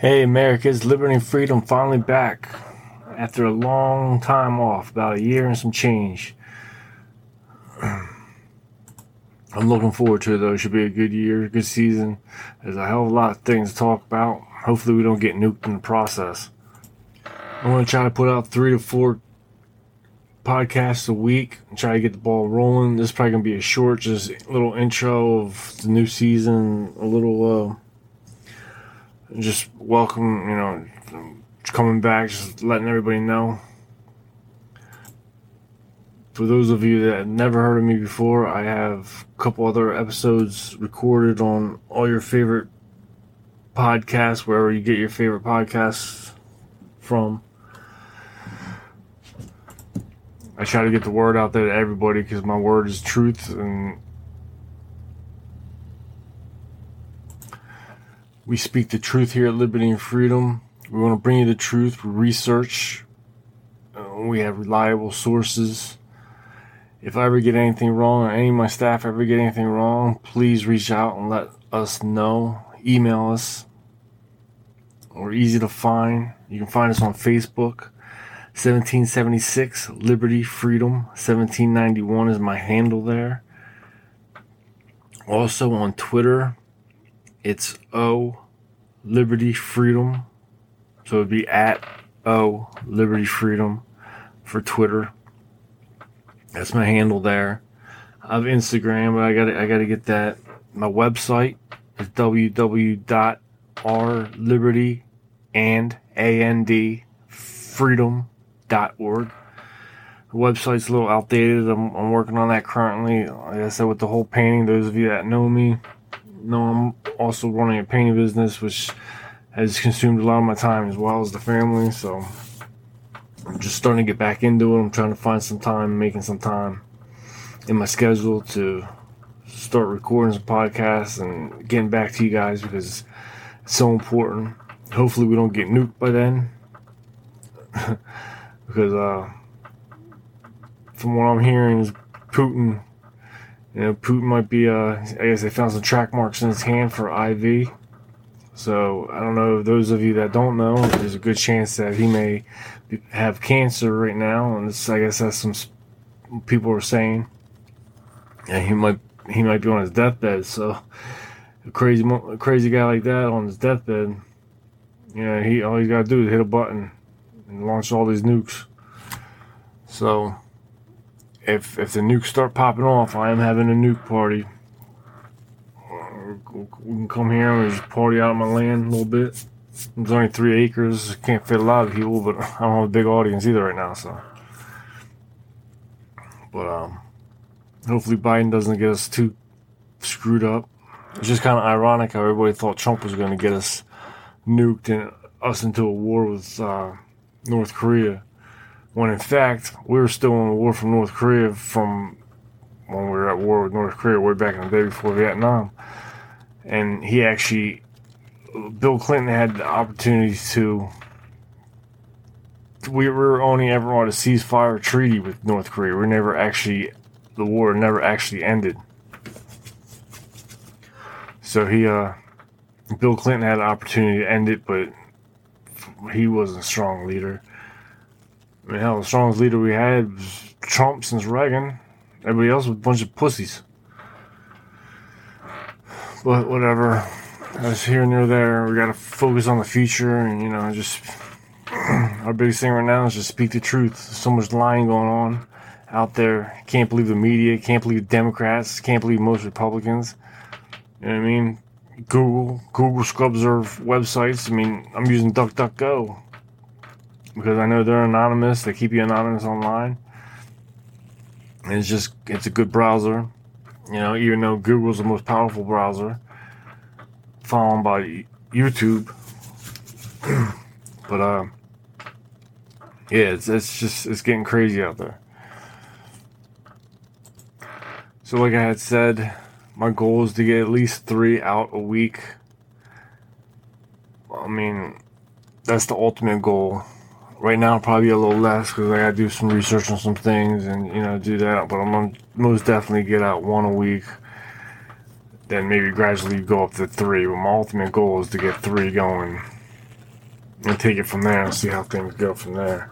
Hey, America's Liberty and Freedom finally back after a long time off, about a year and some change. I'm looking forward to it though. It should be a good year, good season. There's a hell of a lot of things to talk about. Hopefully, we don't get nuked in the process. I'm going to try to put out three to four podcasts a week and try to get the ball rolling. This is probably going to be a short, just little intro of the new season, a little. Uh, just welcome, you know, coming back, just letting everybody know. For those of you that never heard of me before, I have a couple other episodes recorded on all your favorite podcasts, wherever you get your favorite podcasts from. I try to get the word out there to everybody because my word is truth and We speak the truth here at Liberty and Freedom. We want to bring you the truth, research. Uh, we have reliable sources. If I ever get anything wrong or any of my staff ever get anything wrong, please reach out and let us know. Email us. We're easy to find. You can find us on Facebook. 1776 Liberty Freedom 1791 is my handle there. Also on Twitter, it's O Liberty Freedom. So it'd be at O Liberty Freedom for Twitter. That's my handle there. I have Instagram, but I got I got to get that. My website is www.rliberty and. The website's a little outdated. I'm, I'm working on that currently. Like I said, with the whole painting, those of you that know me, know I'm also running a painting business, which has consumed a lot of my time as well as the family. So I'm just starting to get back into it. I'm trying to find some time, making some time in my schedule to start recording some podcasts and getting back to you guys because it's so important. Hopefully, we don't get nuked by then. because uh, from what I'm hearing, is Putin you know, Putin might be, uh, I guess they found some track marks in his hand for IV. So I don't know. Those of you that don't know, there's a good chance that he may have cancer right now, and I guess that's some people are saying. And he might he might be on his deathbed. So a crazy a crazy guy like that on his deathbed, know, he all he's got to do is hit a button and launch all these nukes. So if if the nukes start popping off, I am having a nuke party. We can come here and just party out on my land a little bit. It's only three acres. Can't fit a lot of people, but I don't have a big audience either right now. So, but um, hopefully Biden doesn't get us too screwed up. It's just kind of ironic how everybody thought Trump was going to get us nuked and us into a war with uh, North Korea when in fact we were still in a war from North Korea from when we were at war with North Korea way back in the day before Vietnam. And he actually, Bill Clinton had the opportunity to. We were only ever on a ceasefire treaty with North Korea. We never actually, the war never actually ended. So he, uh, Bill Clinton had an opportunity to end it, but he wasn't a strong leader. I mean, hell, the strongest leader we had was Trump since Reagan. Everybody else was a bunch of pussies. But whatever. That's here and there, there. We got to focus on the future and, you know, just. Our biggest thing right now is just speak the truth. There's so much lying going on out there. Can't believe the media. Can't believe Democrats. Can't believe most Republicans. You know what I mean? Google. Google scrubs their websites. I mean, I'm using DuckDuckGo because I know they're anonymous. They keep you anonymous online. And it's just it's a good browser. You know, even though Google's the most powerful browser, followed by YouTube. but uh, yeah, it's it's just it's getting crazy out there. So, like I had said, my goal is to get at least three out a week. I mean, that's the ultimate goal right now probably a little less because I gotta do some research on some things and you know do that. But I'm gonna most definitely get out one a week. Then maybe gradually go up to three. But my ultimate goal is to get three going and take it from there and see how things go from there.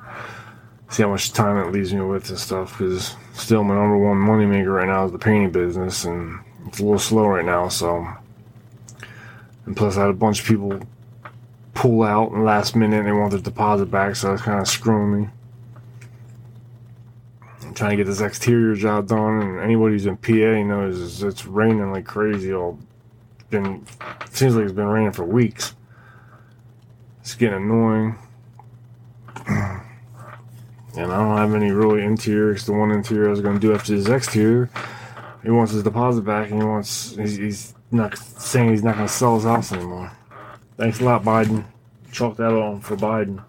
See how much time it leaves me with and stuff. Because still, my number one moneymaker right now is the painting business, and it's a little slow right now. So, and plus, I had a bunch of people pull out last minute. and They want their deposit back, so it's kind of screwing me. I'm trying to get this exterior job done, and anybody who's in PA knows it's raining like crazy. All been seems like it's been raining for weeks. It's getting annoying. And I don't have any really interiors. The one interior I was going to do after this exterior, he wants his deposit back, and he wants he's, he's not saying he's not going to sell his house anymore. Thanks a lot, Biden. Chalk that on for Biden.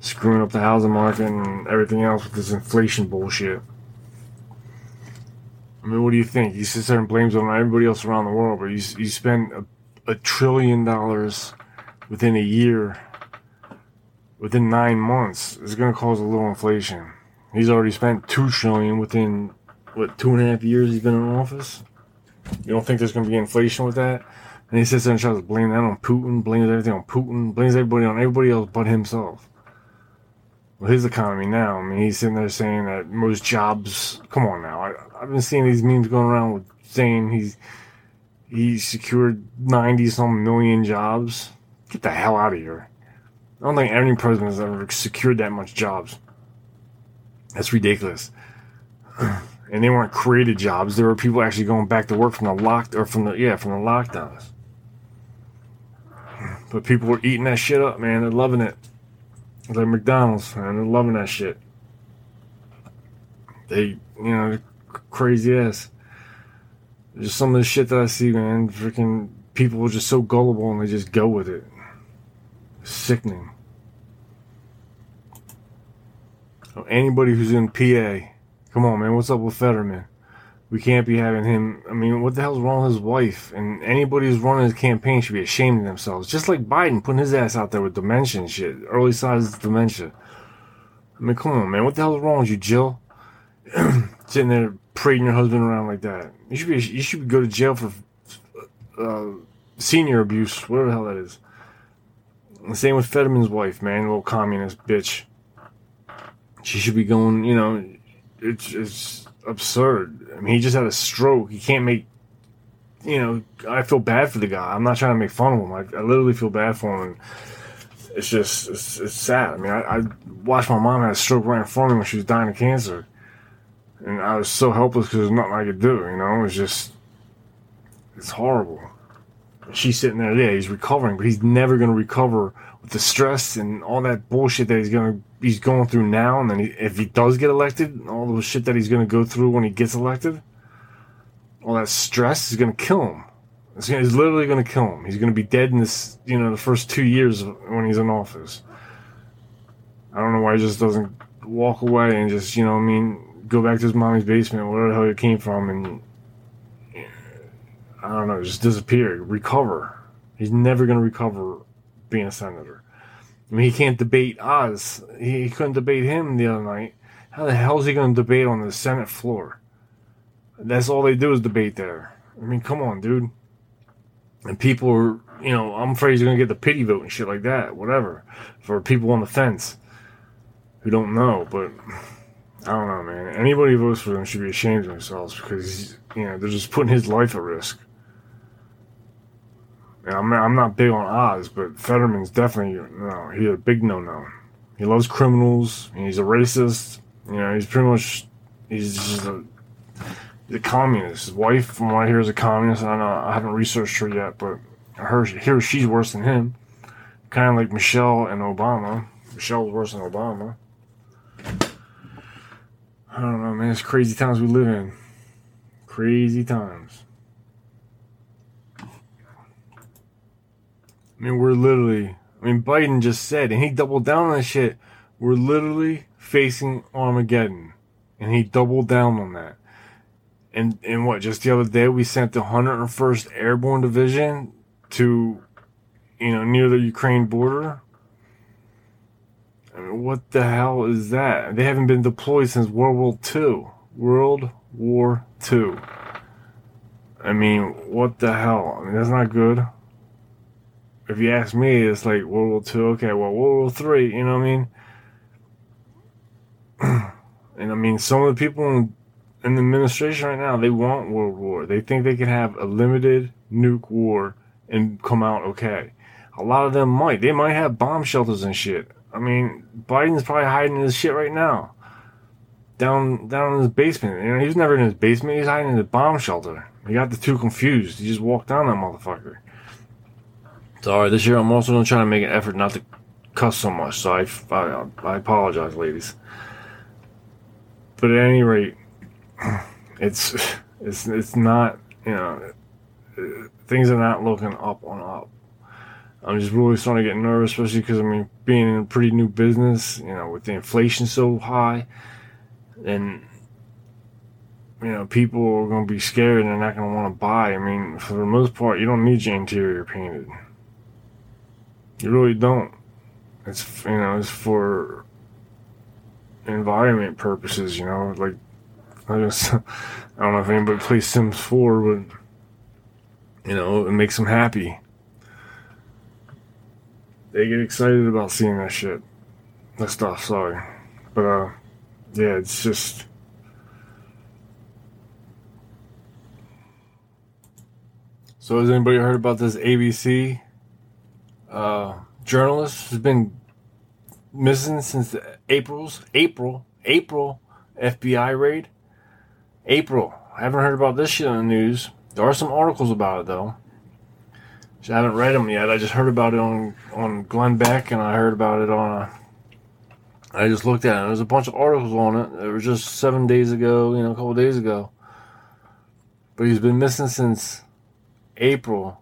Screwing up the housing market and everything else with this inflation bullshit. I mean, what do you think? He sits there and blames it on everybody else around the world, but you, you spend a, a trillion dollars within a year, within nine months, it's going to cause a little inflation. He's already spent two trillion within what two and a half years he's been in office. You don't think there's going to be inflation with that? And he sits there and tries to blame that on Putin, blames everything on Putin, blames everybody on everybody else but himself. Well, his economy now, I mean, he's sitting there saying that most jobs. Come on now, I, I've been seeing these memes going around with saying he's he secured ninety some million jobs. Get the hell out of here. I don't think any president has ever secured that much jobs. That's ridiculous. And they weren't created jobs. There were people actually going back to work from the lock or from the yeah from the lockdowns. But people were eating that shit up, man. They're loving it. It's like McDonald's, man. They're loving that shit. They, you know, crazy ass. Just some of the shit that I see, man. Freaking people are just so gullible and they just go with it. Sickening. So anybody who's in PA, come on, man. What's up with Fetterman? We can't be having him. I mean, what the hell's wrong with his wife? And anybody who's running his campaign should be ashamed of themselves. Just like Biden putting his ass out there with dementia and shit, early signs of dementia. I mean, come on, man. What the hell's wrong with you, Jill? Sitting there parading your husband around like that. You should be. You should go to jail for uh, senior abuse, whatever the hell that is. The same with Fetterman's wife, man, little communist bitch. She should be going. You know, it's it's absurd. I mean, he just had a stroke. He can't make. You know, I feel bad for the guy. I'm not trying to make fun of him. I, I literally feel bad for him. It's just it's, it's sad. I mean, I, I watched my mom have a stroke right in front of me when she was dying of cancer, and I was so helpless because there's nothing I could do. You know, it's just it's horrible. She's sitting there. Yeah, he's recovering, but he's never going to recover with the stress and all that bullshit that he's to he's going through now. And then he, if he does get elected, all the shit that he's to go through when he gets elected, all that stress is to kill him. It's, gonna, it's literally to kill him. He's to be dead in this, you know, the first two years when he's in office. I don't know why he just doesn't walk away and just, you know, I mean, go back to his mommy's basement, where the hell he came from, and I don't know, just disappear, recover. He's never to recover being a senator. I mean, he can't debate Oz. He, he couldn't debate him the other night. How the hell is he going to debate on the Senate floor? That's all they do is debate there. I mean, come on, dude. And people are, you know, I'm afraid he's going to get the pity vote and shit like that, whatever, for people on the fence who don't know. But I don't know, man. Anybody who votes for him should be ashamed of themselves because, you know, they're just putting his life at risk. I'm not, I'm not big on Oz, but Fetterman's definitely you no. He's a big no no. He loves criminals. He's a racist. You know, he's pretty much he's just a, a communist. His wife, from what I hear, is a communist. I know. I haven't researched her yet, but I heard here she's worse than him. Kind of like Michelle and Obama. Michelle's worse than Obama. I don't know, man. It's crazy times we live in. Crazy times. I mean, we're literally. I mean, Biden just said, and he doubled down on that shit. We're literally facing Armageddon, and he doubled down on that. And and what? Just the other day, we sent the 101st Airborne Division to, you know, near the Ukraine border. I mean, what the hell is that? They haven't been deployed since World War II. World War II. I mean, what the hell? I mean, that's not good. If you ask me, it's like World War Two. Okay, well, World War Three. You know what I mean? and I mean, some of the people in, in the administration right now, they want World War. They think they can have a limited nuke war and come out okay. A lot of them might. They might have bomb shelters and shit. I mean, Biden's probably hiding in his shit right now. Down down in his basement. You know, he's never in his basement. He's hiding in the bomb shelter. He got the two confused. He just walked down that motherfucker. Sorry, this year I'm also going to try to make an effort not to cuss so much. So I, I, I apologize, ladies. But at any rate, it's it's it's not you know things are not looking up on up. I'm just really starting to get nervous, especially because I mean being in a pretty new business, you know, with the inflation so high, and you know people are going to be scared and they're not going to want to buy. I mean, for the most part, you don't need your interior painted. You really don't. It's you know it's for environment purposes. You know, like I just I don't know if anybody plays Sims Four, but you know it makes them happy. They get excited about seeing that shit, that stuff. Sorry, but uh, yeah, it's just. So has anybody heard about this ABC uh, journalist has been missing since April's April April FBI raid. April. I haven't heard about this shit in the news. There are some articles about it though. I haven't read them yet. I just heard about it on on Glenn Beck, and I heard about it on. A, I just looked at it. There's a bunch of articles on it. It was just seven days ago, you know, a couple days ago. But he's been missing since April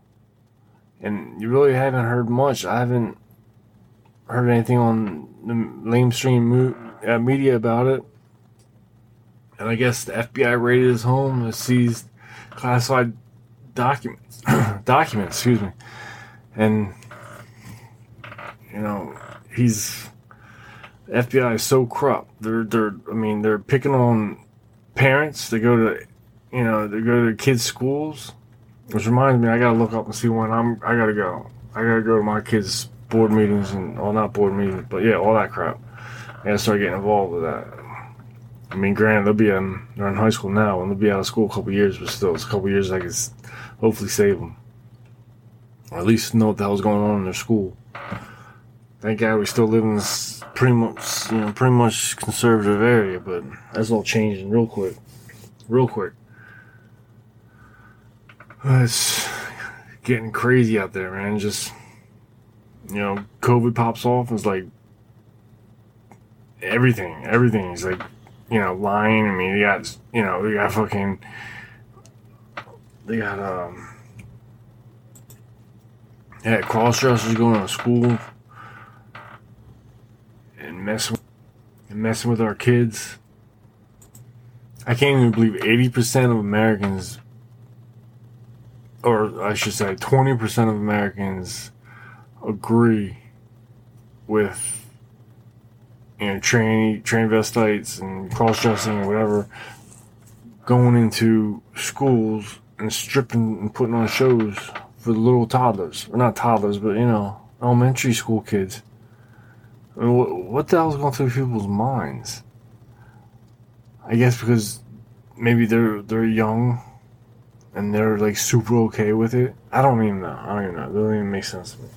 and you really haven't heard much. I haven't heard anything on the mainstream uh, media about it. And I guess the FBI raided his home and seized classified documents. documents, excuse me. And you know, he's FBI is so corrupt. They're they're I mean they're picking on parents. They go to you know they go to kids' schools which reminds me, I gotta look up and see when I'm. I gotta go. I gotta go to my kids' board meetings and well, not board meetings, but yeah, all that crap. I gotta start getting involved with that. I mean, granted, they'll be in they're in high school now, and they'll be out of school a couple years, but still, it's a couple years I can hopefully save them, or at least know what the hell's going on in their school. Thank God we still live in this pretty much, you know, pretty much conservative area, but that's all changing real quick, real quick. It's getting crazy out there, man. Just you know, COVID pops off. It's like everything, everything is like you know lying. I mean, they got you know they got fucking they got um yeah cross dressers going to school and messing and messing with our kids. I can't even believe eighty percent of Americans or I should say, 20% of Americans agree with you know train transvestites and cross dressing or whatever going into schools and stripping and putting on shows for the little toddlers. Or not toddlers but you know elementary school kids. I mean, what, what the hell's going through people's minds? I guess because maybe they're they're young and they're like super okay with it. I don't even know. I don't even know. It doesn't even make sense to me.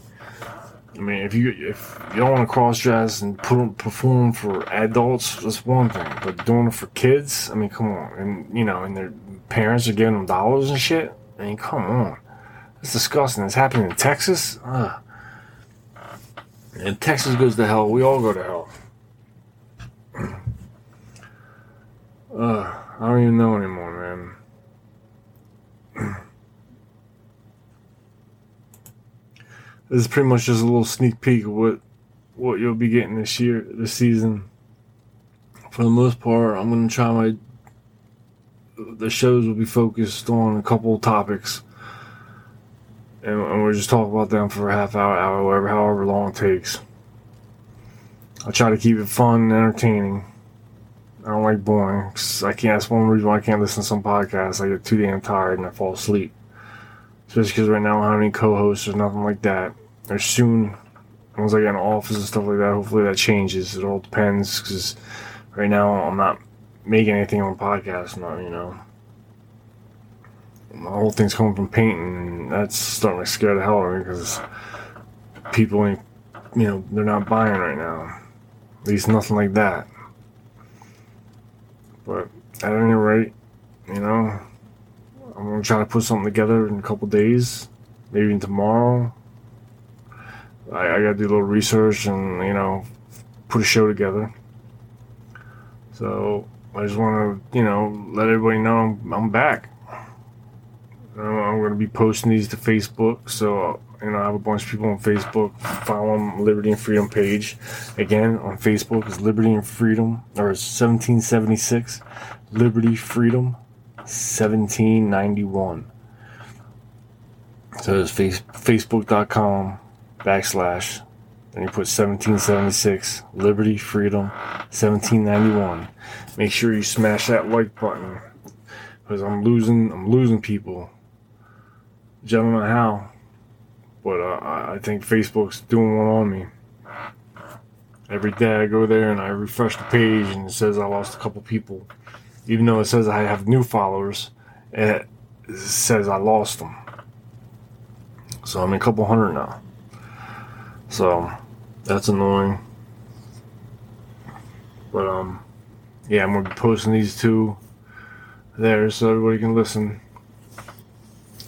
I mean, if you if you don't want to cross dress and put perform for adults, that's one thing. But doing it for kids, I mean, come on. And you know, and their parents are giving them dollars and shit. I mean, come on. It's disgusting. It's happening in Texas. Ugh. And Texas goes to hell. We all go to hell. I don't even know anymore, man. This is pretty much just a little sneak peek of what what you'll be getting this year, this season. For the most part, I'm gonna try my. The shows will be focused on a couple topics, and, and we'll just talk about them for a half hour, hour, whatever, however long it takes. I'll try to keep it fun and entertaining. I don't like boring. I can't. That's one reason why I can't listen to some podcasts. I get too damn tired and I fall asleep. Especially because right now I don't have any co-hosts or nothing like that. Or soon, once I get an office and stuff like that, hopefully that changes. It all depends because right now I'm not making anything on podcast. Not you know, my whole thing's coming from painting, and that's starting to scare the hell out of me because people ain't, you know, they're not buying right now. At least nothing like that. But at any rate, you know, I'm gonna try to put something together in a couple days, maybe tomorrow. I, I gotta do a little research and you know, put a show together. So I just want to, you know, let everybody know I'm, I'm back. I'm going to be posting these to Facebook, so you know I have a bunch of people on Facebook. Follow them, Liberty and Freedom page. Again, on Facebook is Liberty and Freedom, or 1776, Liberty Freedom, 1791. So it's face, facebook.com backslash, Then you put 1776, Liberty Freedom, 1791. Make sure you smash that like button because I'm losing, I'm losing people Gentlemen, how, but uh, I think Facebook's doing one on me. Every day I go there and I refresh the page and it says I lost a couple people. Even though it says I have new followers, it says I lost them. So I'm a couple hundred now. So that's annoying. But um yeah, I'm gonna be posting these two there so everybody can listen.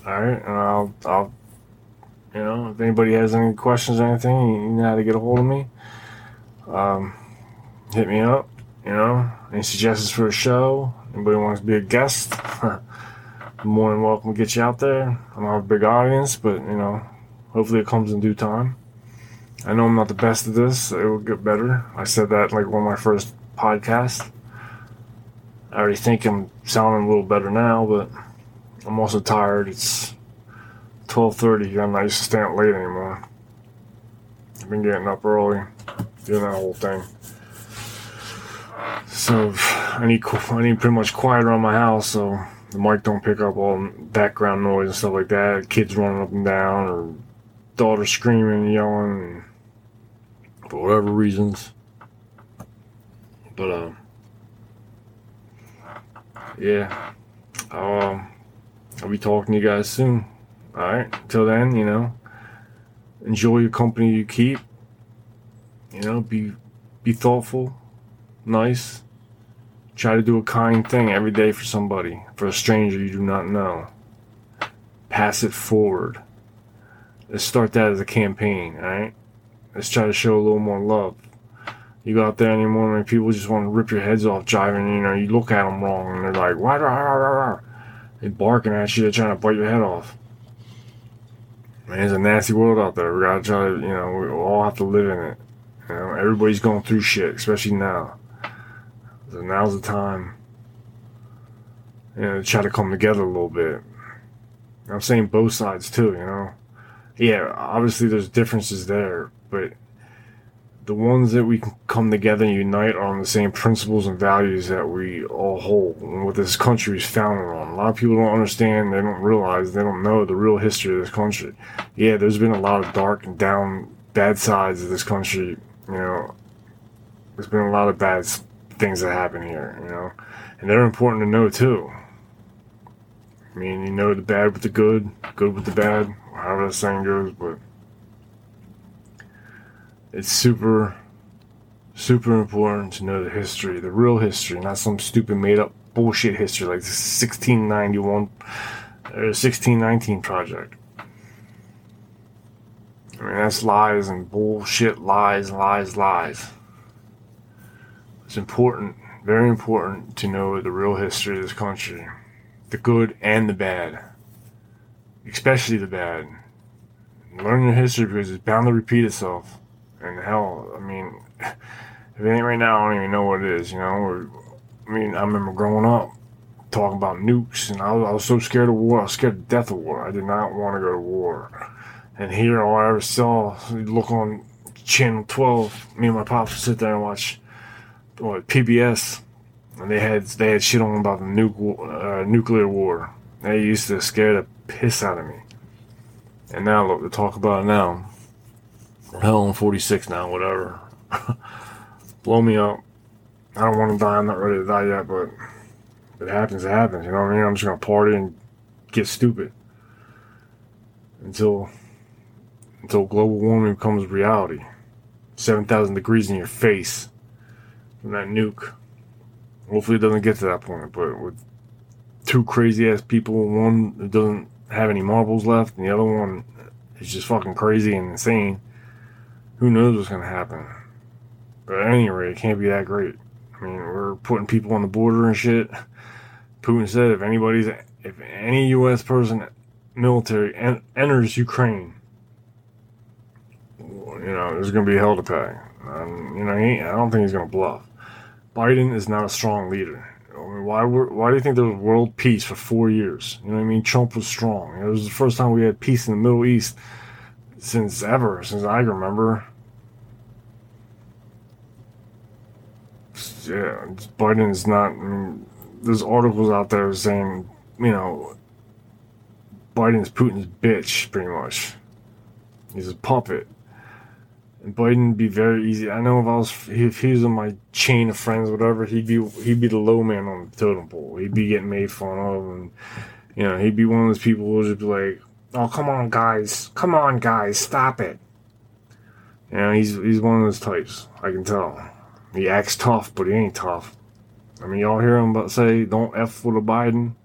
All right, and I'll, I'll, you know, if anybody has any questions or anything, you know how to get a hold of me. Um, hit me up. You know, any suggestions for a show? Anybody wants to be a guest? more than welcome to get you out there. I don't have a big audience, but you know, hopefully it comes in due time. I know I'm not the best at this. It will get better. I said that like one of my first podcasts. I already think I'm sounding a little better now, but I'm also tired. It's 12:30 here. I'm not used to staying up late anymore. I've been getting up early, doing that whole thing. So I need I need pretty much quiet around my house, so the mic don't pick up all background noise and stuff like that. Kids running up and down, or daughter screaming, and yelling, for whatever reasons. But um, yeah. Um, I'll be talking to you guys soon. All right. Until then, you know, enjoy your company you keep. You know, be be thoughtful, nice. Try to do a kind thing every day for somebody, for a stranger you do not know. Pass it forward. Let's start that as a campaign, all right? Let's try to show a little more love. You go out there anymore and people just want to rip your heads off driving, you know, you look at them wrong and they're like, "Why?" They barking at you. They're trying to bite your head off. Man, it's a nasty world out there. We gotta try to, you know, we all have to live in it. You know, everybody's going through shit, especially now. So now's the time, you know, to try to come together a little bit. I'm saying both sides too, you know. Yeah, obviously there's differences there, but the ones that we can come together and unite are on the same principles and values that we all hold and what this country is founded on. A lot of people don't understand, they don't realize, they don't know the real history of this country. Yeah, there's been a lot of dark and down bad sides of this country, you know. There's been a lot of bad things that happen here, you know. And they're important to know too. I mean, you know the bad with the good, good with the bad, however that saying goes, but it's super, super important to know the history, the real history, not some stupid made up bullshit history like the 1691 or 1619 project. I mean, that's lies and bullshit, lies, lies, lies. It's important, very important to know the real history of this country the good and the bad, especially the bad. Learn your history because it's bound to repeat itself. And hell, I mean, if it ain't right now, I don't even know what it is, you know? Or, I mean, I remember growing up talking about nukes, and I was, I was so scared of war. I was scared to death of war. I did not want to go to war. And here, all I ever saw, look on Channel 12, me and my pops would sit there and watch what, PBS, and they had they had shit on about the nuke, uh, nuclear war. They used to scare the piss out of me. And now look, to talk about it now Hell, I'm 46 now, whatever. Blow me up. I don't want to die. I'm not ready to die yet, but if it happens, it happens. You know what I mean? I'm just going to party and get stupid until until global warming becomes reality. 7,000 degrees in your face from that nuke. Hopefully, it doesn't get to that point, but with two crazy ass people, one doesn't have any marbles left, and the other one is just fucking crazy and insane, who knows what's going to happen. But at any rate, it can't be that great. I mean, we're putting people on the border and shit. Putin said if anybody's, if any U.S. person, military en- enters Ukraine, you know, there's going to be hell to pay. Um, you know, I don't think he's going to bluff. Biden is not a strong leader. I mean, why were, why do you think there was world peace for four years? You know what I mean? Trump was strong. It was the first time we had peace in the Middle East since ever, since I remember. Yeah, Biden is not. I mean, there's articles out there saying, you know, Biden's Putin's bitch, pretty much. He's a puppet. And Biden be very easy. I know if I was if he was in my chain of friends, whatever, he'd be he'd be the low man on the totem pole. He'd be getting made fun of, and you know he'd be one of those people who would just be like, "Oh, come on, guys, come on, guys, stop it." You know, he's he's one of those types. I can tell. He acts tough, but he ain't tough. I mean, y'all hear him about say, "Don't f with a Biden."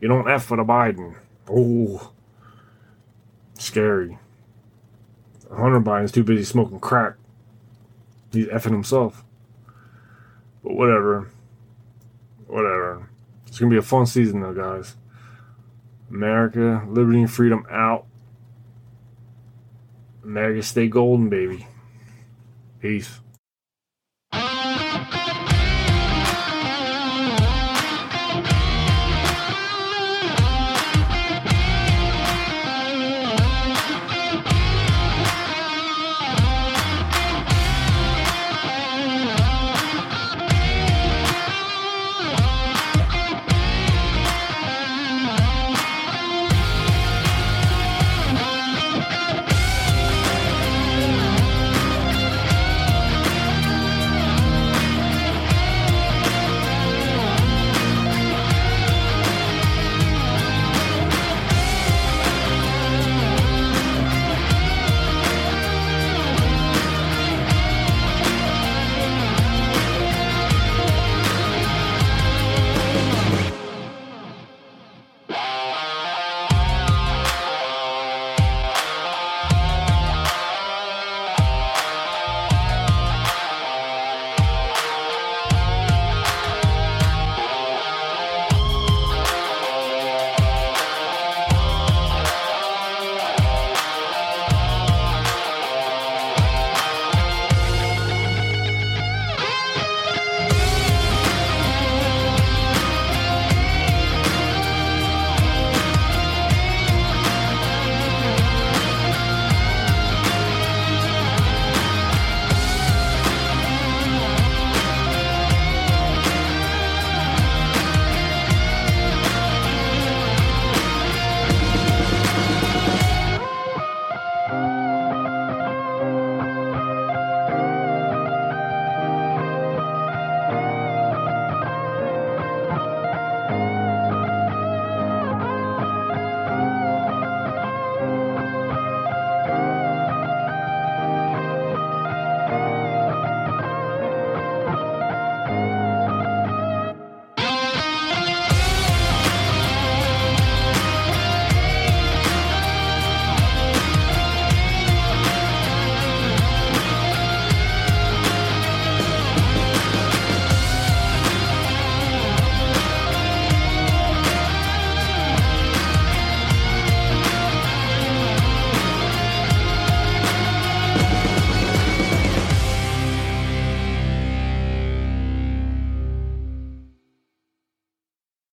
You don't f with a Biden. Oh, scary. Hunter Biden's too busy smoking crack. He's effing himself. But whatever. Whatever. It's gonna be a fun season though, guys. America, liberty and freedom out. America stay golden, baby. Peace.